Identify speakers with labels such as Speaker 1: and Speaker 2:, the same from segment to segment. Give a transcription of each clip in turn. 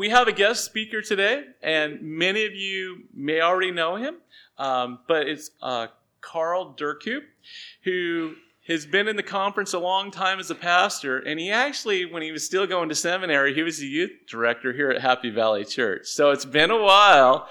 Speaker 1: we have a guest speaker today, and many of you may already know him, um, but it's uh, Carl Dirkhoop, who has been in the conference a long time as a pastor, and he actually, when he was still going to seminary, he was the youth director here at Happy Valley Church. So it's been a while.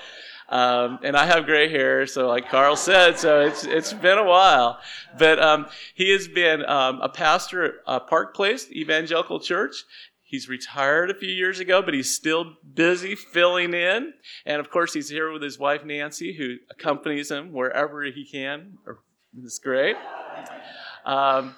Speaker 1: Um, and I have gray hair, so like Carl said, so it's it's been a while. But um, he has been um, a pastor at uh, Park Place Evangelical Church. He's retired a few years ago, but he's still busy filling in. And of course, he's here with his wife Nancy, who accompanies him wherever he can. It's great. Um,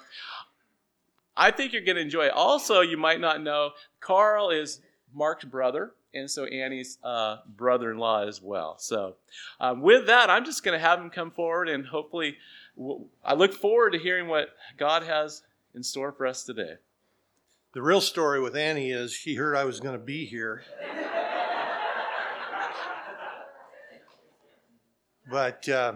Speaker 1: I think you're going to enjoy. Also, you might not know, Carl is Mark's brother, and so Annie's uh, brother in law as well. So, um, with that, I'm just going to have him come forward, and hopefully, w- I look forward to hearing what God has in store for us today.
Speaker 2: The real story with Annie is she heard I was going to be here. but uh,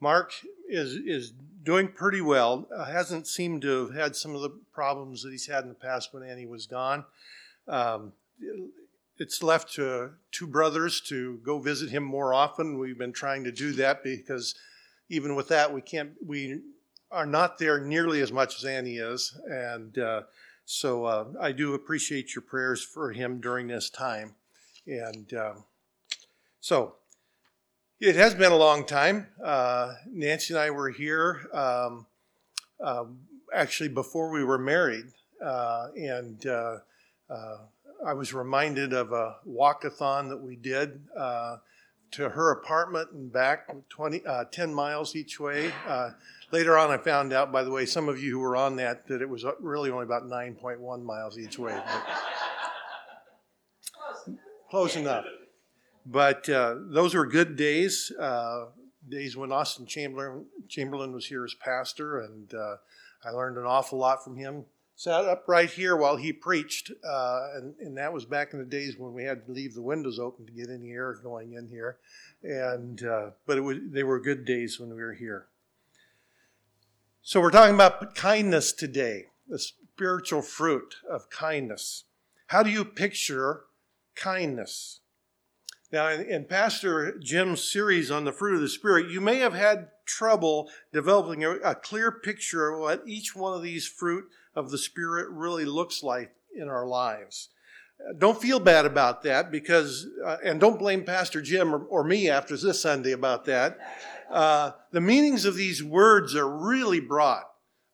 Speaker 2: Mark is is doing pretty well. Uh, hasn't seemed to have had some of the problems that he's had in the past when Annie was gone. Um, it's left to two brothers to go visit him more often. We've been trying to do that because even with that, we can't we are not there nearly as much as Annie is, and uh, so uh, I do appreciate your prayers for him during this time, and um, so it has been a long time. Uh, Nancy and I were here um, uh, actually before we were married, uh, and uh, uh, I was reminded of a walkathon that we did to her apartment and back 20, 10 miles each way. Later on, I found out, by the way, some of you who were on that, that it was really only about 9.1 miles each way. close enough. But uh, those were good days, uh, days when Austin Chamberlain, Chamberlain was here as pastor, and uh, I learned an awful lot from him. Sat up right here while he preached, uh, and, and that was back in the days when we had to leave the windows open to get any air going in here. And uh, but was they were good days when we were here. So we're talking about kindness today, the spiritual fruit of kindness. How do you picture kindness? Now, in, Pastor Jim's series on the fruit of the Spirit, you may have had trouble developing a, clear picture of what each one of these fruit of the Spirit really looks like in our lives. Don't feel bad about that because, uh, and don't blame Pastor Jim or, or, me after this Sunday about that. Uh, the meanings of these words are really broad.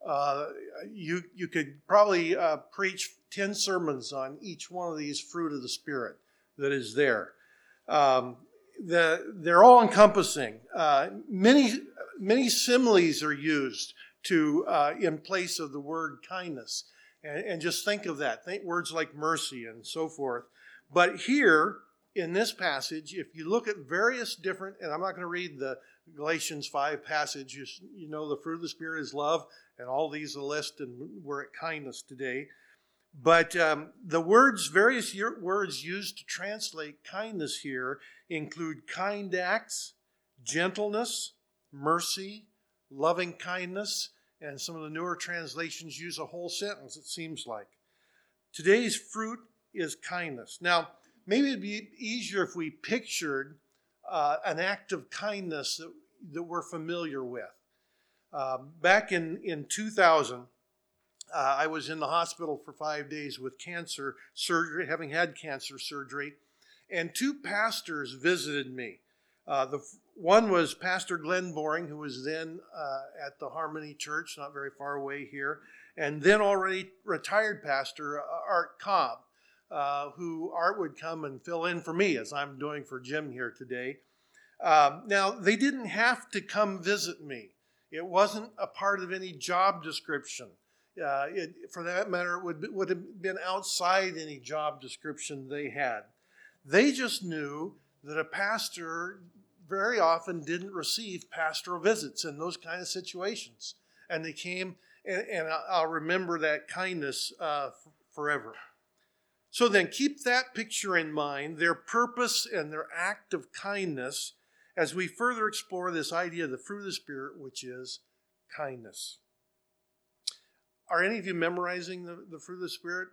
Speaker 2: Uh, you, you could probably uh, preach 10 sermons on each one of these fruit of the Spirit that is there. Um, the, they're all encompassing. Uh, many, many similes are used to uh, in place of the word kindness. And, and just think of that. Think words like mercy and so forth. But here in this passage, if you look at various different, and I'm not going to read the Galatians 5 passage, you, you know the fruit of the Spirit is love, and all these are listed, and we're at kindness today. But um, the words, various words used to translate kindness here include kind acts, gentleness, mercy, loving kindness, and some of the newer translations use a whole sentence, it seems like. Today's fruit is kindness. Now, maybe it'd be easier if we pictured uh, an act of kindness that, that we're familiar with. Uh, back in, in 2000, uh, I was in the hospital for five days with cancer surgery, having had cancer surgery, and two pastors visited me. Uh, the one was Pastor Glenn Boring, who was then uh, at the Harmony Church, not very far away here, and then already retired pastor uh, Art Cobb, uh, who Art would come and fill in for me as I'm doing for Jim here today. Um, now, they didn't have to come visit me. It wasn't a part of any job description. Uh, it, for that matter, it would, would have been outside any job description they had. They just knew that a pastor very often didn't receive pastoral visits in those kind of situations. And they came, and, and I'll remember that kindness uh, forever. So then keep that picture in mind, their purpose and their act of kindness, as we further explore this idea of the fruit of the Spirit, which is kindness. Are any of you memorizing the, the fruit of the Spirit?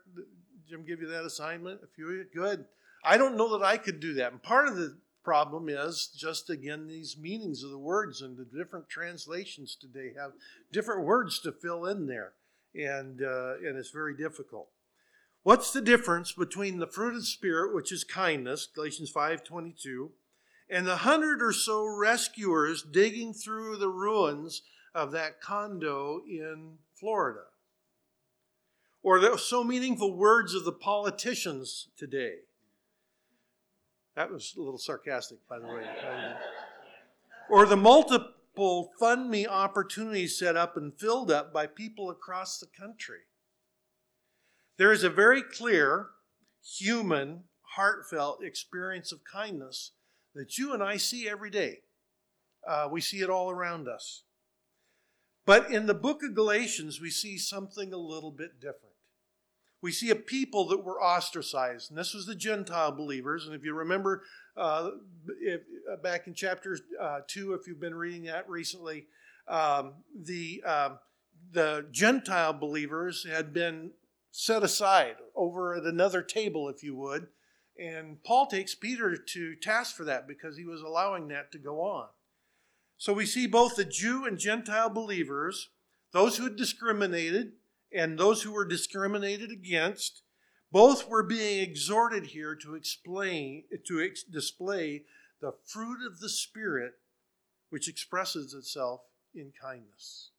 Speaker 2: Jim give you that assignment? A few good. I don't know that I could do that. And part of the problem is just again these meanings of the words and the different translations today have different words to fill in there, and uh, and it's very difficult. What's the difference between the fruit of the spirit, which is kindness, Galatians five twenty two, and the hundred or so rescuers digging through the ruins of that condo in Florida? Or the so meaningful words of the politicians today that was a little sarcastic, by the way. or the multiple fund me opportunities set up and filled up by people across the country. There is a very clear, human, heartfelt experience of kindness that you and I see every day. Uh, we see it all around us. But in the book of Galatians, we see something a little bit different we see a people that were ostracized, and this was the Gentile believers. And if you remember uh, if, uh, back in chapter uh, two, if you've been reading that recently, um, the um, the Gentile believers had been set aside over at another table, if you would. And Paul takes Peter to task for that because he was allowing that to go on. So we see both the Jew and Gentile believers, those who had discriminated, and those who were discriminated against, both were being exhorted here to explain, to ex- display the fruit of the Spirit, which expresses itself in kindness.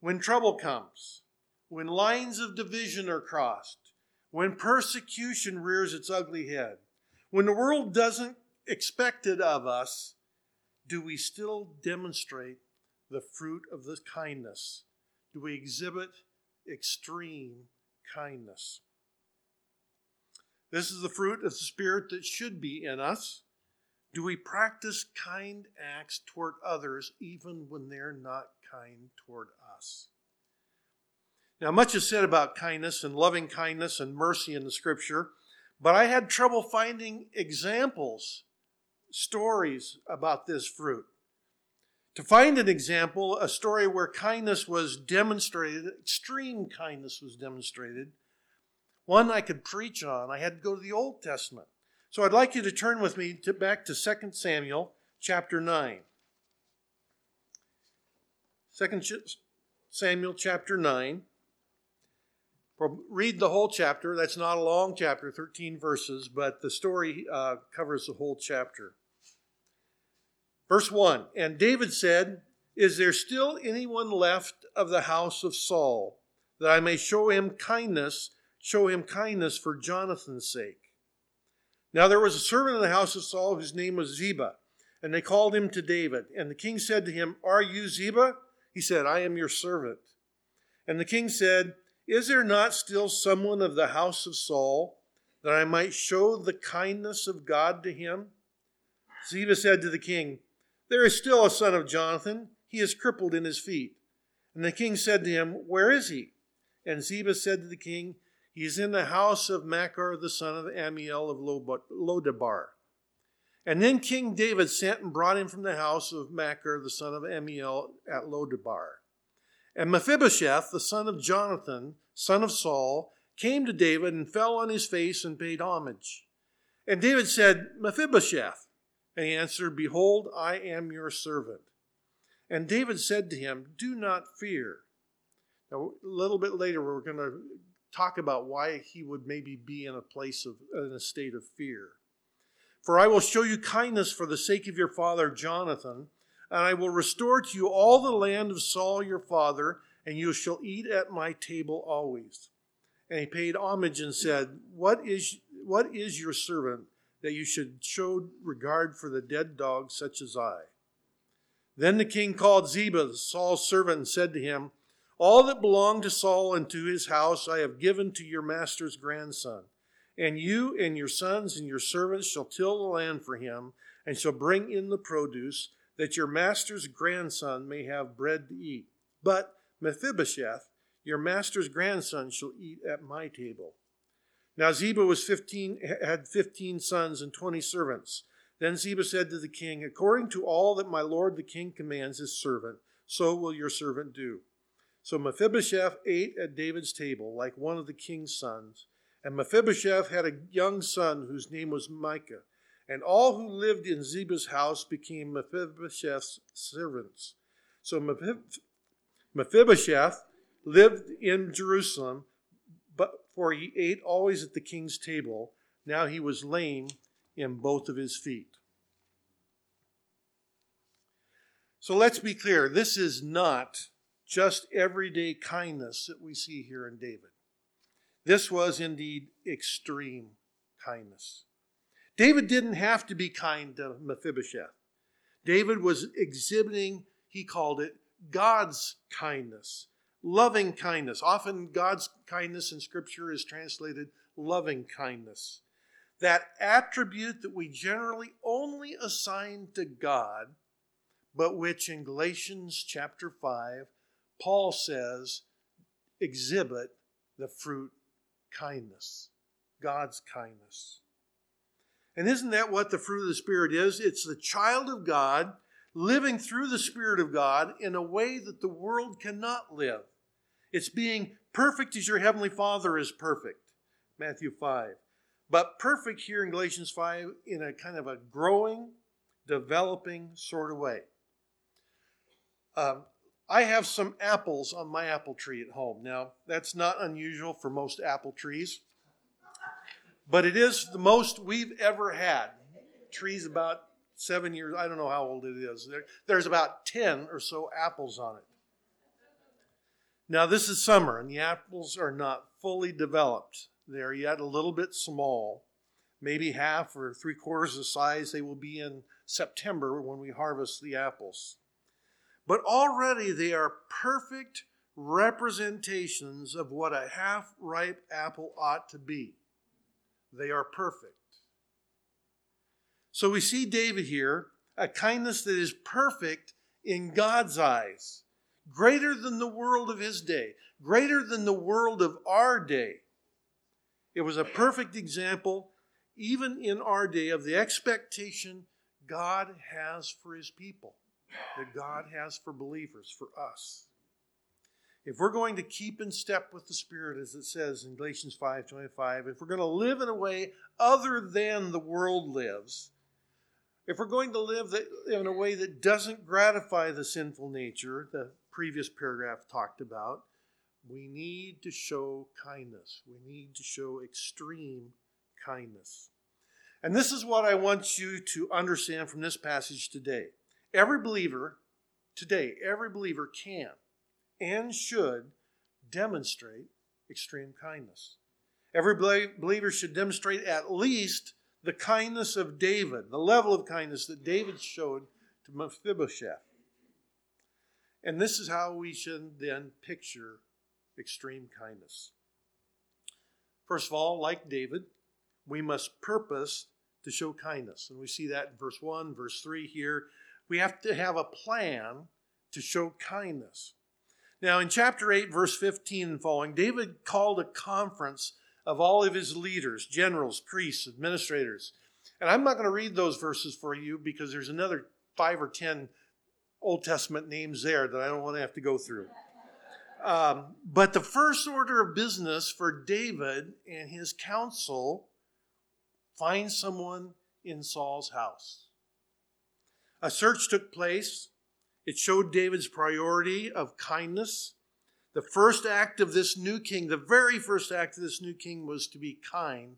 Speaker 2: When trouble comes, when lines of division are crossed, when persecution rears its ugly head, when the world doesn't expect it of us, do we still demonstrate the fruit of the kindness do we exhibit extreme kindness. This is the fruit of the Spirit that should be in us. Do we practice kind acts toward others even when they're not kind toward us? Now, much is said about kindness and loving kindness and mercy in the scripture, but I had trouble finding examples, stories about this fruit. To find an example, a story where kindness was demonstrated, extreme kindness was demonstrated, one I could preach on, I had to go to the Old Testament. So I'd like you to turn with me to, back to 2 Samuel chapter 9. 2 Samuel chapter 9. We'll read the whole chapter. That's not a long chapter, 13 verses, but the story uh, covers the whole chapter. Verse 1 And David said, Is there still anyone left of the house of Saul, that I may show him kindness, show him kindness for Jonathan's sake? Now there was a servant in the house of Saul whose name was Ziba, and they called him to David. And the king said to him, Are you Ziba? He said, I am your servant. And the king said, Is there not still someone of the house of Saul, that I might show the kindness of God to him? Ziba said to the king, there is still a son of Jonathan. He is crippled in his feet. And the king said to him, Where is he? And Ziba said to the king, He is in the house of Machir, the son of Ammiel of Lodabar. And then King David sent and brought him from the house of Machir, the son of Ammiel, at Lodabar. And Mephibosheth, the son of Jonathan, son of Saul, came to David and fell on his face and paid homage. And David said, Mephibosheth. And he answered, Behold, I am your servant. And David said to him, Do not fear. Now, a little bit later, we're going to talk about why he would maybe be in a place of, in a state of fear. For I will show you kindness for the sake of your father Jonathan, and I will restore to you all the land of Saul your father, and you shall eat at my table always. And he paid homage and said, What is, what is your servant? That you should show regard for the dead dog such as I. Then the king called Ziba, Saul's servant, and said to him, All that belonged to Saul and to his house I have given to your master's grandson. And you and your sons and your servants shall till the land for him, and shall bring in the produce, that your master's grandson may have bread to eat. But Mephibosheth, your master's grandson, shall eat at my table. Now Ziba was 15, had 15 sons and 20 servants. Then Ziba said to the king, According to all that my lord the king commands his servant, so will your servant do. So Mephibosheth ate at David's table like one of the king's sons, And Mephibosheth had a young son whose name was Micah. And all who lived in Ziba's house became Mephibosheth's servants. So Mephibosheth lived in Jerusalem, for he ate always at the king's table. Now he was lame in both of his feet. So let's be clear this is not just everyday kindness that we see here in David. This was indeed extreme kindness. David didn't have to be kind to Mephibosheth. David was exhibiting, he called it, God's kindness, loving kindness. Often God's kindness in Scripture is translated loving kindness. That attribute that we generally only assign to God, but which in Galatians chapter 5, Paul says, exhibit the fruit kindness, God's kindness. And isn't that what the fruit of the Spirit is? It's the child of God living through the Spirit of God in a way that the world cannot live. It's being perfect as your Heavenly Father is perfect. Matthew 5. But perfect here in Galatians 5 in a kind of a growing, developing sort of way. Um, I have some apples on my apple tree at home. Now, that's not unusual for most apple trees but it is the most we've ever had. Trees about seven years, I don't know how old it is. There, there's about 10 or so apples on it. Now, this is summer, and the apples are not fully developed. They're yet a little bit small, maybe half or three quarters the size they will be in September when we harvest the apples. But already they are perfect representations of what a half ripe apple ought to be. They are perfect. So we see David here, a kindness that is perfect in God's eyes, greater than the world of his day, greater than the world of our day. It was a perfect example, even in our day, of the expectation God has for his people, that God has for believers, for us. If we're going to keep in step with the Spirit, as it says in Galatians 5:25, if we're going to live in a way other than the world lives, if we're going to live in a way that doesn't gratify the sinful nature, the previous paragraph talked about, we need to show kindness. We need to show extreme kindness. And this is what I want you to understand from this passage today. Every believer, today, every believer can and should demonstrate extreme kindness. Every believer should demonstrate at least the kindness of David, the level of kindness that David showed to Mephibosheth. And this is how we should then picture extreme kindness. First of all, like David, we must purpose to show kindness. And we see that in verse 1, verse 3 here. We have to have a plan to show kindness. Now, in chapter 8, verse 15 and following, David called a conference of all of his leaders, generals, priests, administrators. And I'm not going to read those verses for you because there's another five or ten Old Testament names there that I don't want to have to go through. Um, but the first order of business for David and his council find someone in Saul's house. A search took place. It showed David's priority of kindness. The first act of this new king, the very first act of this new king, was to be kind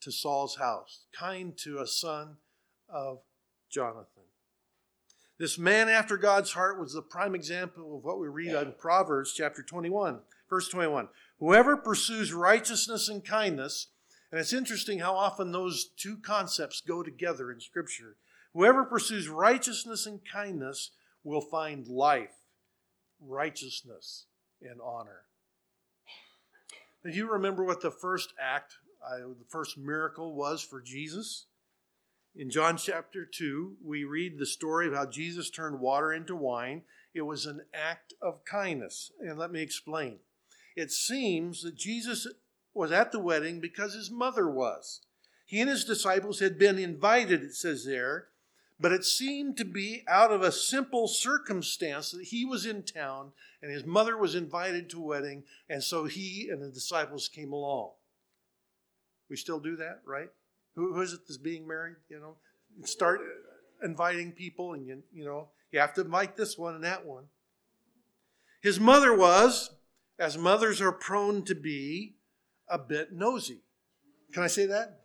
Speaker 2: to Saul's house, kind to a son of Jonathan. This man after God's heart was the prime example of what we read in Proverbs chapter 21, verse 21. Whoever pursues righteousness and kindness, and it's interesting how often those two concepts go together in Scripture. Whoever pursues righteousness and kindness will find life, righteousness, and honor. Do you remember what the first act, uh, the first miracle was for Jesus? In John chapter 2, we read the story of how Jesus turned water into wine. It was an act of kindness. And let me explain. It seems that Jesus was at the wedding because his mother was. He and his disciples had been invited, it says there, but it seemed to be out of a simple circumstance that he was in town and his mother was invited to a wedding, and so he and the disciples came along. We still do that, right? Who, who is it that's being married? You know, start inviting people, and you, you know, you have to invite this one and that one. His mother was, as mothers are prone to be, a bit nosy. Can I say that?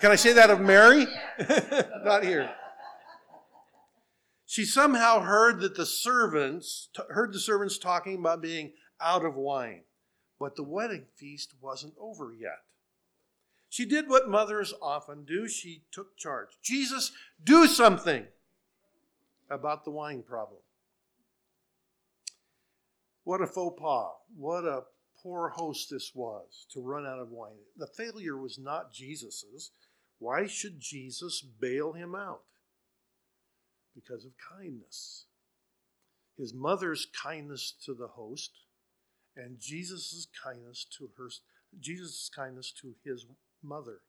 Speaker 2: Can I say that of Mary? Not here. She somehow heard that the servants heard the servants talking about being out of wine, but the wedding feast wasn't over yet. She did what mothers often do. She took charge. Jesus, do something about the wine problem. What a faux pas. What a poor host this was to run out of wine. The failure was not Jesus's. Why should Jesus bail him out? Because of kindness. His mother's kindness to the host and Jesus' kindness to her Jesus' kindness to his mother.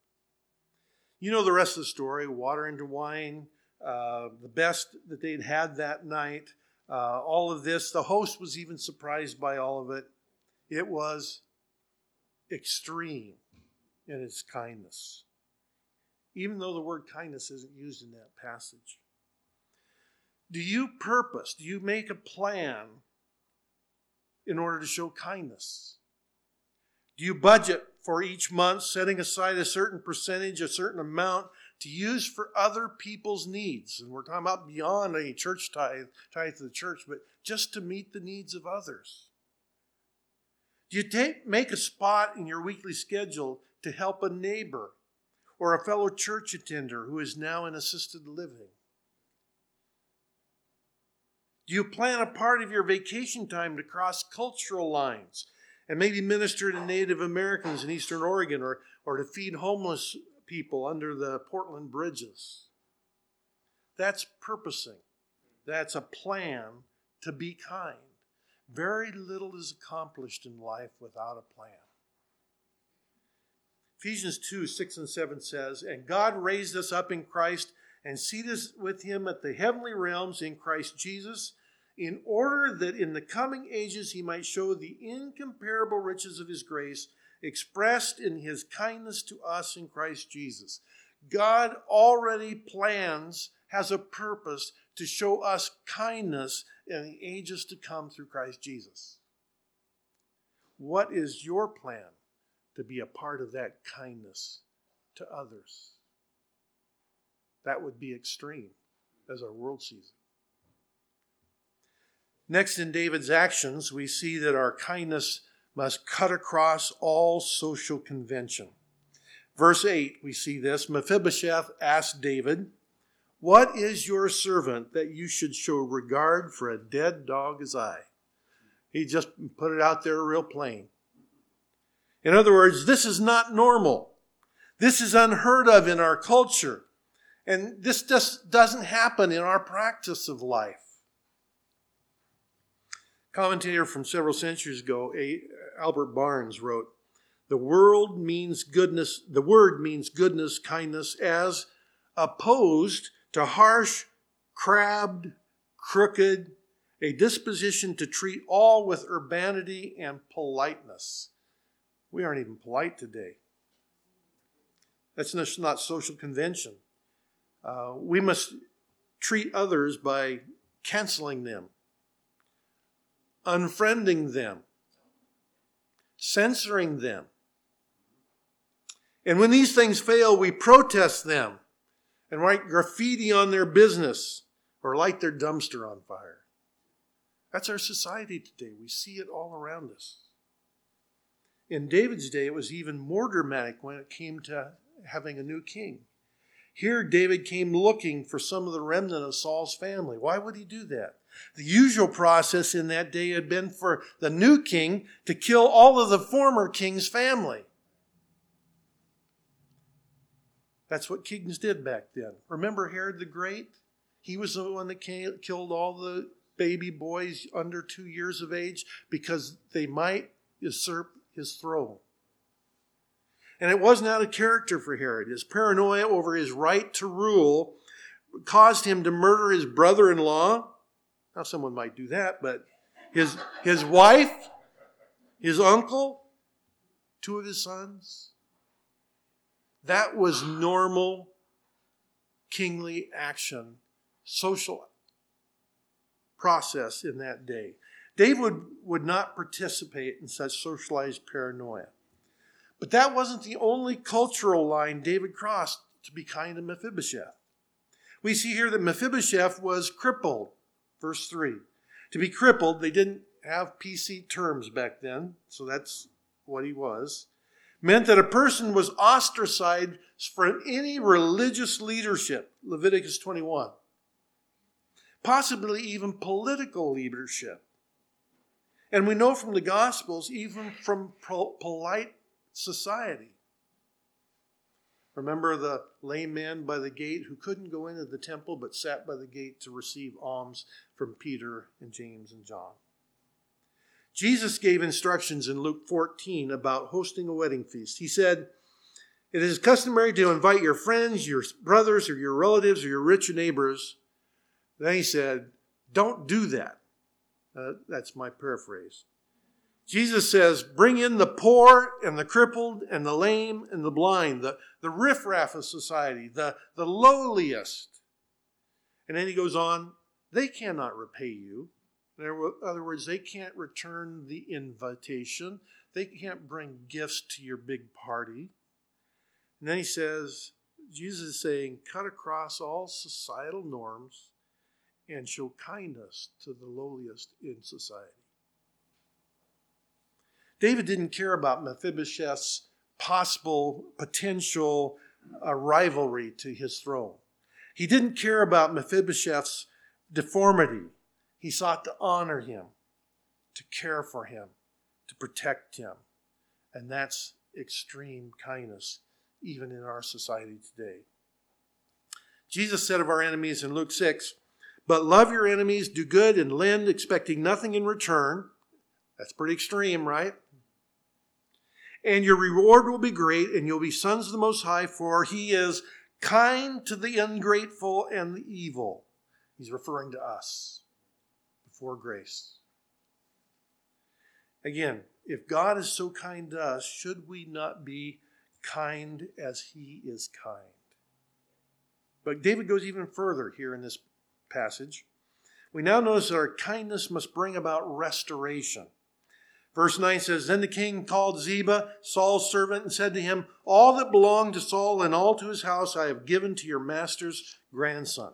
Speaker 2: You know the rest of the story water into wine, uh, the best that they'd had that night, uh, all of this. The host was even surprised by all of it. It was extreme in its kindness, even though the word kindness isn't used in that passage. Do you purpose, do you make a plan in order to show kindness? Do you budget for each month, setting aside a certain percentage, a certain amount to use for other people's needs? And we're talking about beyond a church tithe, tithe to the church, but just to meet the needs of others. Do you take, make a spot in your weekly schedule to help a neighbor or a fellow church attender who is now in assisted living? Do you plan a part of your vacation time to cross cultural lines and maybe minister to Native Americans in Eastern Oregon or, or to feed homeless people under the Portland bridges. That's purposing. That's a plan to be kind. Very little is accomplished in life without a plan. Ephesians 2 6 and 7 says, And God raised us up in Christ and seated us with him at the heavenly realms in Christ Jesus in order that in the coming ages he might show the incomparable riches of his grace expressed in his kindness to us in Christ Jesus. God already plans, has a purpose to show us kindness in the ages to come through Christ Jesus. What is your plan to be a part of that kindness to others? That would be extreme as our world sees it. Next, in David's actions, we see that our kindness must cut across all social convention. Verse 8, we see this Mephibosheth asked David, What is your servant that you should show regard for a dead dog as I? He just put it out there real plain. In other words, this is not normal. This is unheard of in our culture. And this just doesn't happen in our practice of life commentator from several centuries ago, Albert Barnes wrote, "The world means goodness. The word means goodness, kindness, as opposed to harsh, crabbed, crooked, a disposition to treat all with urbanity and politeness." We aren't even polite today. That's not social convention. Uh, we must treat others by canceling them unfriending them, censoring them. And when these things fail, we protest them and write graffiti on their business or light their dumpster on fire. That's our society today. We see it all around us. In David's day, it was even more dramatic when it came to having a new king. Here, David came looking for some of the remnant of Saul's family. Why would he do that? The usual process in that day had been for the new king to kill all of the former king's family. That's what kings did back then. Remember Herod the Great? He was the one that killed all the baby boys under two years of age because they might usurp his throne. And it wasn't out of character for Herod. His paranoia over his right to rule caused him to murder his brother in law now, someone might do that, but his, his wife, his uncle, two of his sons, That was normal kingly action, social process in that day. David would not participate in such socialized paranoia. But that wasn't the only cultural line David crossed to be kind to Mephibosheth. We see here that Mephibosheth was crippled. Verse 3. To be crippled, they didn't have PC terms back then, so that's what he was. Meant that a person was ostracized from any religious leadership, Leviticus 21. Possibly even political leadership. And we know from the Gospels, even from polite society. Remember the lame man by the gate who couldn't go into the temple but sat by the gate to receive alms from Peter and James and John. Jesus gave instructions in Luke 14 about hosting a wedding feast. He said, It is customary to invite your friends, your brothers, or your relatives, or your rich neighbors. Then he said, Don't do that. Uh, that's my paraphrase. Jesus says, Bring in the poor and the crippled and the lame and the blind, the, the riffraff of society, the, the lowliest. And then he goes on, They cannot repay you. In other words, they can't return the invitation, they can't bring gifts to your big party. And then he says, Jesus is saying, cut across all societal norms and show kindness to the lowliest in society. David didn't care about Mephibosheth's possible potential uh, rivalry to his throne. He didn't care about Mephibosheth's deformity. He sought to honor him, to care for him, to protect him. And that's extreme kindness, even in our society today. Jesus said of our enemies in Luke 6, But love your enemies, do good, and lend, expecting nothing in return. That's pretty extreme, right? and your reward will be great, and you'll be sons of the Most High, for he is kind to the ungrateful and the evil. He's referring to us before grace. Again, if God is so kind to us, should we not be kind as he is kind? But David goes even further here in this passage. We now notice that our kindness must bring about restoration. Verse 9 says, Then the king called Ziba, Saul's servant, and said to him, All that belonged to Saul and all to his house I have given to your master's grandson.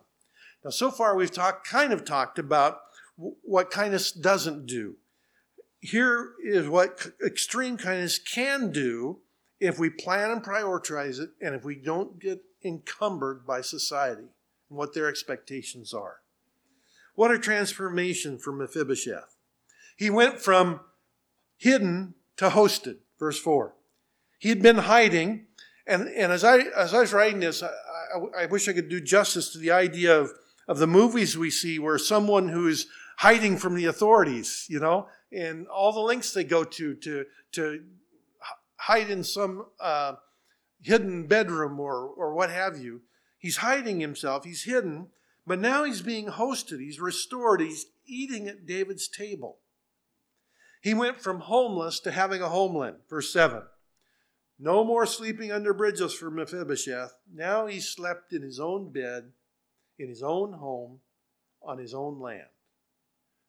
Speaker 2: Now, so far we've talked, kind of talked about what kindness doesn't do. Here is what extreme kindness can do if we plan and prioritize it and if we don't get encumbered by society and what their expectations are. What a transformation for Mephibosheth. He went from hidden to hosted. Verse 4. He had been hiding, and, and as, I, as I was writing this, I, I, I wish I could do justice to the idea of, of the movies we see where someone who is hiding from the authorities, you know, and all the lengths they go to to, to hide in some uh, hidden bedroom or, or what have you. He's hiding himself, he's hidden, but now he's being hosted, he's restored, he's eating at David's table. He went from homeless to having a homeland. Verse 7. No more sleeping under bridges for Mephibosheth. Now he slept in his own bed, in his own home, on his own land.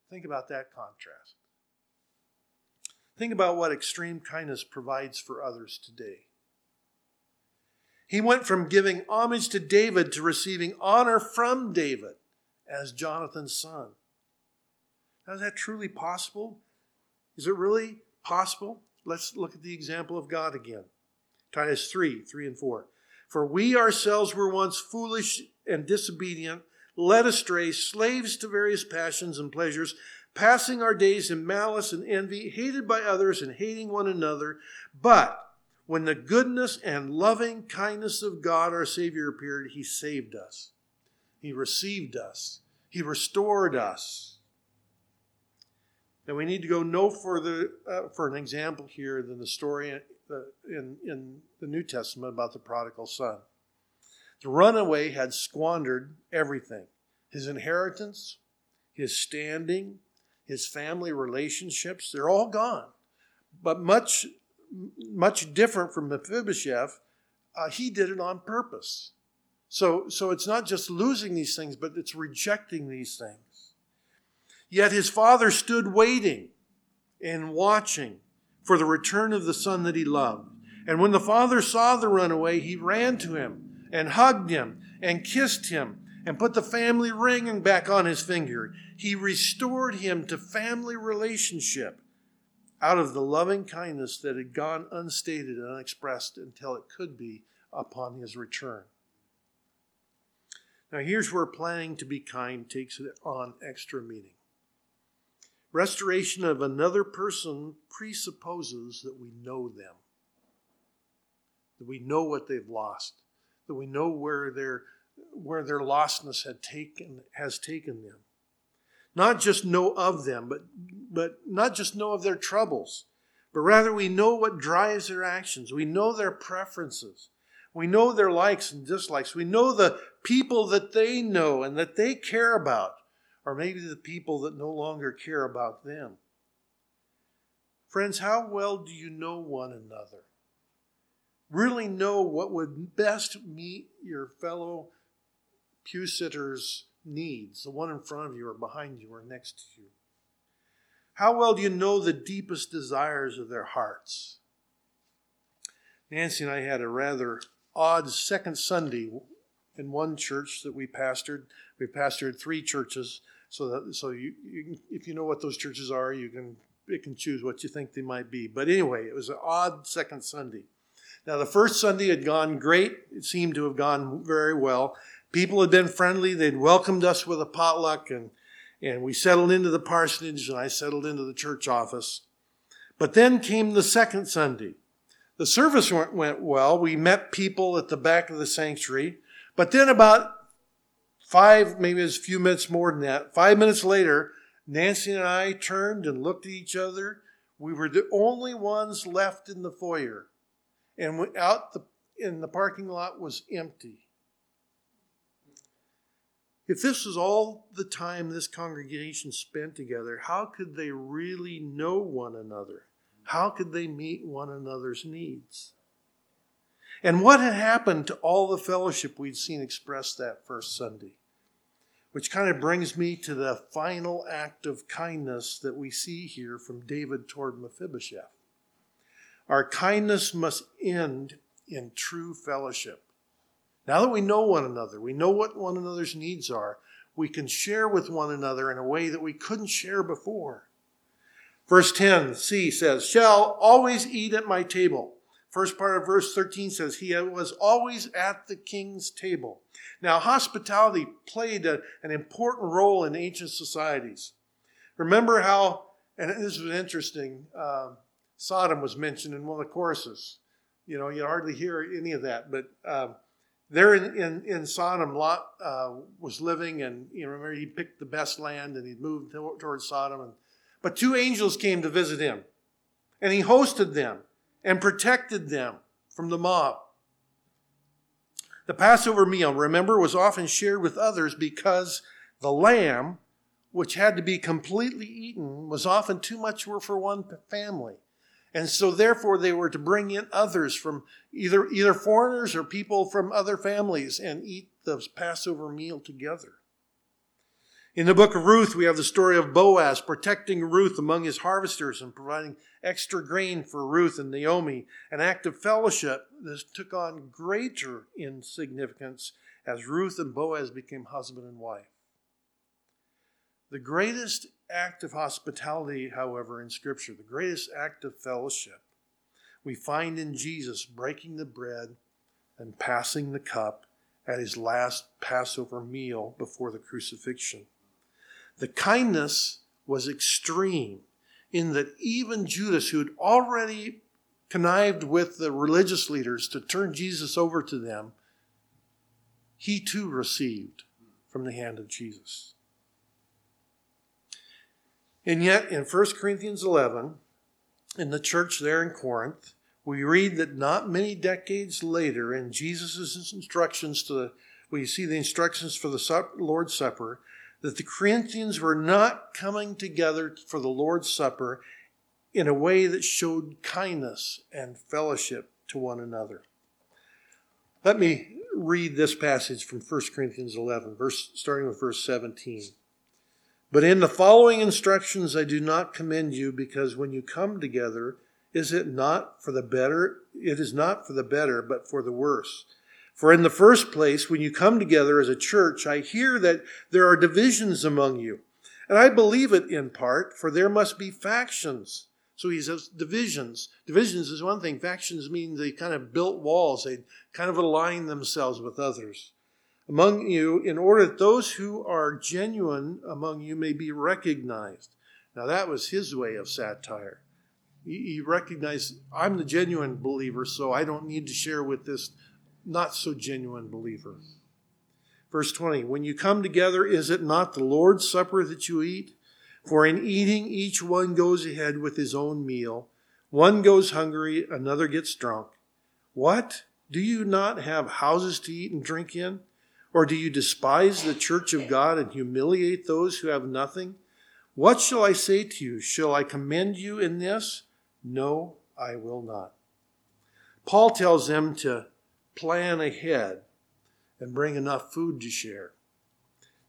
Speaker 2: Think about that contrast. Think about what extreme kindness provides for others today. He went from giving homage to David to receiving honor from David as Jonathan's son. Now, is that truly possible? Is it really possible? Let's look at the example of God again. Titus 3 3 and 4. For we ourselves were once foolish and disobedient, led astray, slaves to various passions and pleasures, passing our days in malice and envy, hated by others and hating one another. But when the goodness and loving kindness of God our Savior appeared, He saved us. He received us. He restored us. And we need to go no further uh, for an example here than the story in, uh, in the New Testament about the prodigal son. The runaway had squandered everything his inheritance, his standing, his family relationships, they're all gone. But much, much different from Mephibosheth, uh, he did it on purpose. So, so it's not just losing these things, but it's rejecting these things. Yet his father stood waiting and watching for the return of the son that he loved. And when the father saw the runaway, he ran to him and hugged him and kissed him and put the family ring back on his finger. He restored him to family relationship out of the loving kindness that had gone unstated and unexpressed until it could be upon his return. Now, here's where planning to be kind takes on extra meaning. Restoration of another person presupposes that we know them, that we know what they've lost, that we know where their, where their lostness had taken, has taken them. Not just know of them, but, but not just know of their troubles, but rather we know what drives their actions. We know their preferences. We know their likes and dislikes. We know the people that they know and that they care about, or maybe the people that no longer care about them. Friends, how well do you know one another? Really know what would best meet your fellow pew sitters' needs, the one in front of you or behind you or next to you? How well do you know the deepest desires of their hearts? Nancy and I had a rather odd second Sunday in one church that we pastored. We pastored three churches, so that so you, you if you know what those churches are, you can pick and choose what you think they might be. But anyway, it was an odd second Sunday. Now the first Sunday had gone great. It seemed to have gone very well. People had been friendly. They'd welcomed us with a potluck and and we settled into the parsonage and I settled into the church office. But then came the second Sunday. The service went well. We met people at the back of the sanctuary. But then, about five, maybe it was a few minutes more than that, five minutes later, Nancy and I turned and looked at each other. We were the only ones left in the foyer. And out the, in the parking lot was empty. If this was all the time this congregation spent together, how could they really know one another? How could they meet one another's needs? And what had happened to all the fellowship we'd seen expressed that first Sunday? Which kind of brings me to the final act of kindness that we see here from David toward Mephibosheth. Our kindness must end in true fellowship. Now that we know one another, we know what one another's needs are, we can share with one another in a way that we couldn't share before. Verse 10, C says, shall always eat at my table. First part of verse 13 says, he was always at the king's table. Now, hospitality played a, an important role in ancient societies. Remember how, and this was interesting, uh, Sodom was mentioned in one of the choruses. You know, you hardly hear any of that, but uh, there in, in, in, Sodom, Lot uh, was living, and you know, remember he picked the best land and he moved towards Sodom. And but two angels came to visit him, and he hosted them and protected them from the mob. The Passover meal, remember, was often shared with others because the lamb, which had to be completely eaten, was often too much for one family. And so therefore they were to bring in others from either, either foreigners or people from other families and eat the Passover meal together. In the book of Ruth, we have the story of Boaz protecting Ruth among his harvesters and providing extra grain for Ruth and Naomi, an act of fellowship that took on greater insignificance as Ruth and Boaz became husband and wife. The greatest act of hospitality, however, in Scripture, the greatest act of fellowship, we find in Jesus breaking the bread and passing the cup at his last Passover meal before the crucifixion. The kindness was extreme in that even Judas, who had already connived with the religious leaders to turn Jesus over to them, he too received from the hand of Jesus. And yet, in 1 Corinthians 11, in the church there in Corinth, we read that not many decades later, in Jesus' instructions to the, we see the instructions for the Lord's Supper, that the Corinthians were not coming together for the Lord's Supper in a way that showed kindness and fellowship to one another. Let me read this passage from 1 Corinthians 11, verse, starting with verse 17. But in the following instructions I do not commend you because when you come together, is it not for the better? It is not for the better, but for the worse. For in the first place, when you come together as a church, I hear that there are divisions among you. And I believe it in part, for there must be factions. So he says divisions. Divisions is one thing. Factions mean they kind of built walls. They kind of align themselves with others among you in order that those who are genuine among you may be recognized. Now, that was his way of satire. He, recognized, I'm the genuine believer, so I don't need to share with this not so genuine believer. Verse 20 When you come together, is it not the Lord's Supper that you eat? For in eating, each one goes ahead with his own meal. One goes hungry, another gets drunk. What? Do you not have houses to eat and drink in? Or do you despise the church of God and humiliate those who have nothing? What shall I say to you? Shall I commend you in this? No, I will not. Paul tells them to plan ahead and bring enough food to share.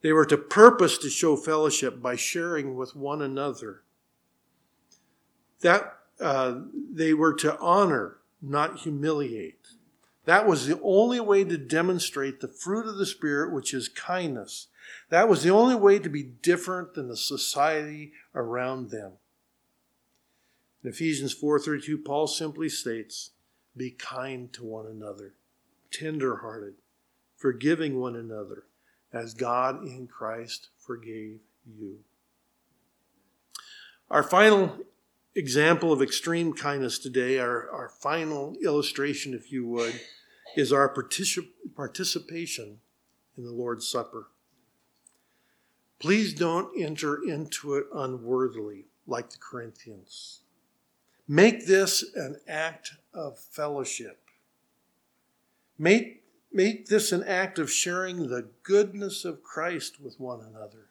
Speaker 2: They were to purpose to show fellowship by sharing with one another. That uh, they were to honor, not humiliate. That was the only way to demonstrate the fruit of the Spirit, which is kindness. That was the only way to be different than the society around them. In Ephesians 4:32, Paul simply states, "Be kind to one another, tender-hearted, forgiving one another, as God in Christ forgave you." Our final example of extreme kindness today, our, our final illustration, if you would, is our particip- participation in the Lord's Supper. Please don't enter into it unworthily like the Corinthians. Make this an act of fellowship. Make, make this an act of sharing the goodness of Christ with one another.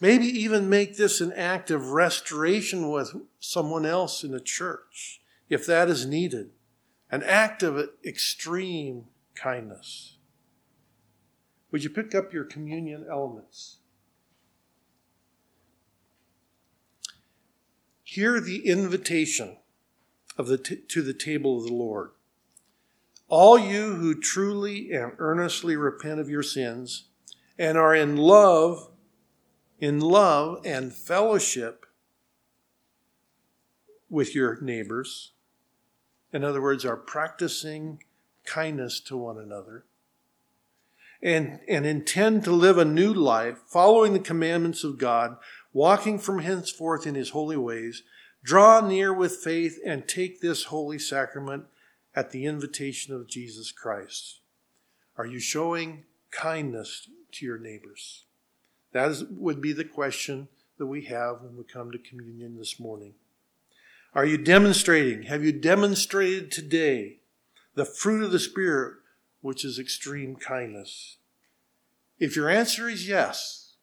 Speaker 2: Maybe even make this an act of restoration with someone else in the church, if that is needed. An act of extreme kindness. Would you pick up your communion elements? Hear the invitation of the t- to the table of the Lord. All you who truly and earnestly repent of your sins and are in love in love and fellowship with your neighbors. In other words, are practicing kindness to one another. And, and intend to live a new life, following the commandments of God, walking from henceforth in his holy ways, draw near with faith and take this holy sacrament at the invitation of Jesus Christ. Are you showing kindness to your neighbors? That is, would be the question that we have when we come to communion this morning. Are you demonstrating? Have you demonstrated today the fruit of the Spirit, which is extreme kindness? If your answer is yes,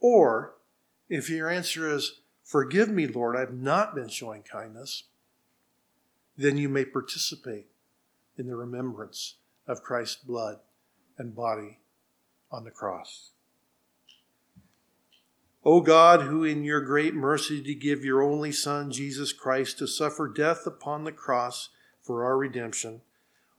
Speaker 2: or if your answer is, Forgive me, Lord, I've not been showing kindness, then you may participate in the remembrance of Christ's blood and body on the cross. O God, who in your great mercy did give your only Son, Jesus Christ, to suffer death upon the cross for our redemption,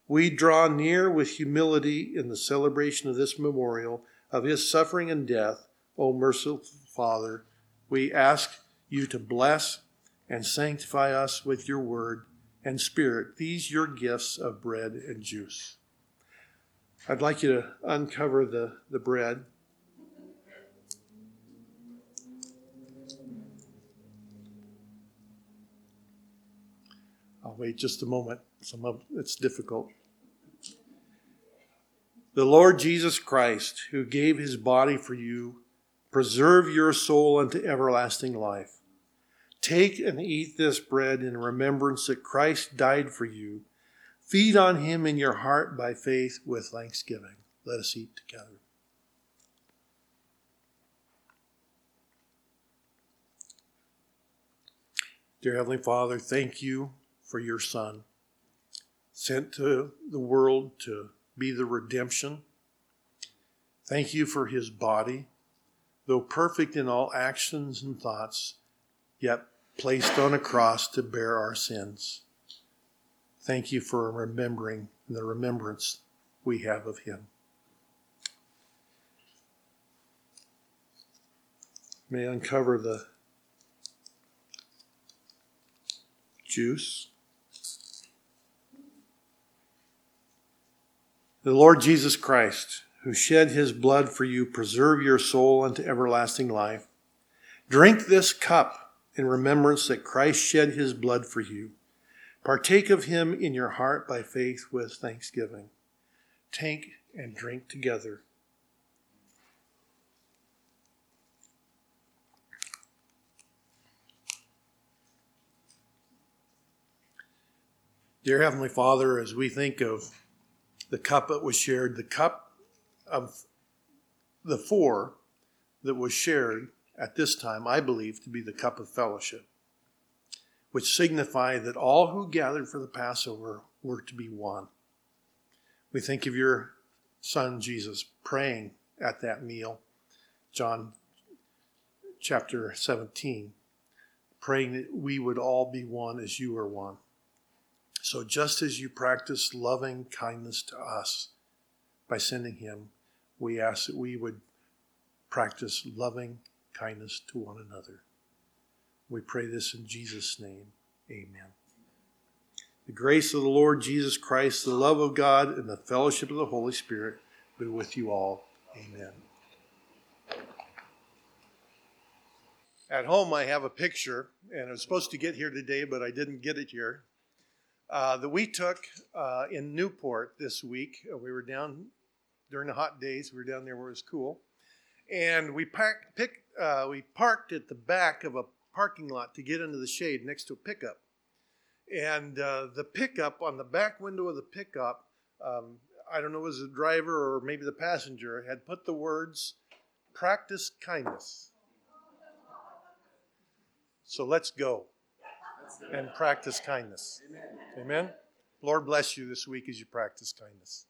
Speaker 2: we draw near with humility in the celebration of this memorial of his suffering and death. O merciful Father, we ask you to bless and sanctify us with your word and spirit, these your gifts of bread and juice. I'd like you to uncover the, the bread. Wait just a moment. Some of it's difficult. The Lord Jesus Christ, who gave his body for you, preserve your soul unto everlasting life. Take and eat this bread in remembrance that Christ died for you. Feed on him in your heart by faith with thanksgiving. Let us eat together. Dear Heavenly Father, thank you for your Son, sent to the world to be the redemption. Thank you for his body, though perfect in all actions and thoughts, yet placed on a cross to bear our sins. Thank you for remembering the remembrance we have of him. May uncover the juice. The Lord Jesus Christ, who shed his blood for you, preserve your soul unto everlasting life. Drink this cup in remembrance that Christ shed his blood for you. Partake of him in your heart by faith with thanksgiving. Take and drink together. Dear Heavenly Father, as we think of the cup that was shared, the cup of the four that was shared at this time, I believe to be the cup of fellowship, which signified that all who gathered for the Passover were to be one. We think of your son Jesus praying at that meal, John chapter 17, praying that we would all be one as you are one. So just as you practice loving kindness to us by sending him, we ask that we would practice loving kindness to one another. We pray this in Jesus' name. Amen. The grace of the Lord Jesus Christ, the love of God, and the fellowship of the Holy Spirit be with you all. Amen. At home, I have a picture, and I was supposed to get here today, but I didn't get it here uh, that we took uh, in Newport this week. Uh, we were down during the hot days. We were down there where it was cool, and we parked, pick, uh, we parked at the back of a parking lot to get into the shade next to a pickup. And uh, the pickup on the back window of the pickup, um, I don't know, was the driver or maybe the passenger had put the words "practice kindness." So let's go and practice kindness. Amen. Lord bless you this week as you practice kindness.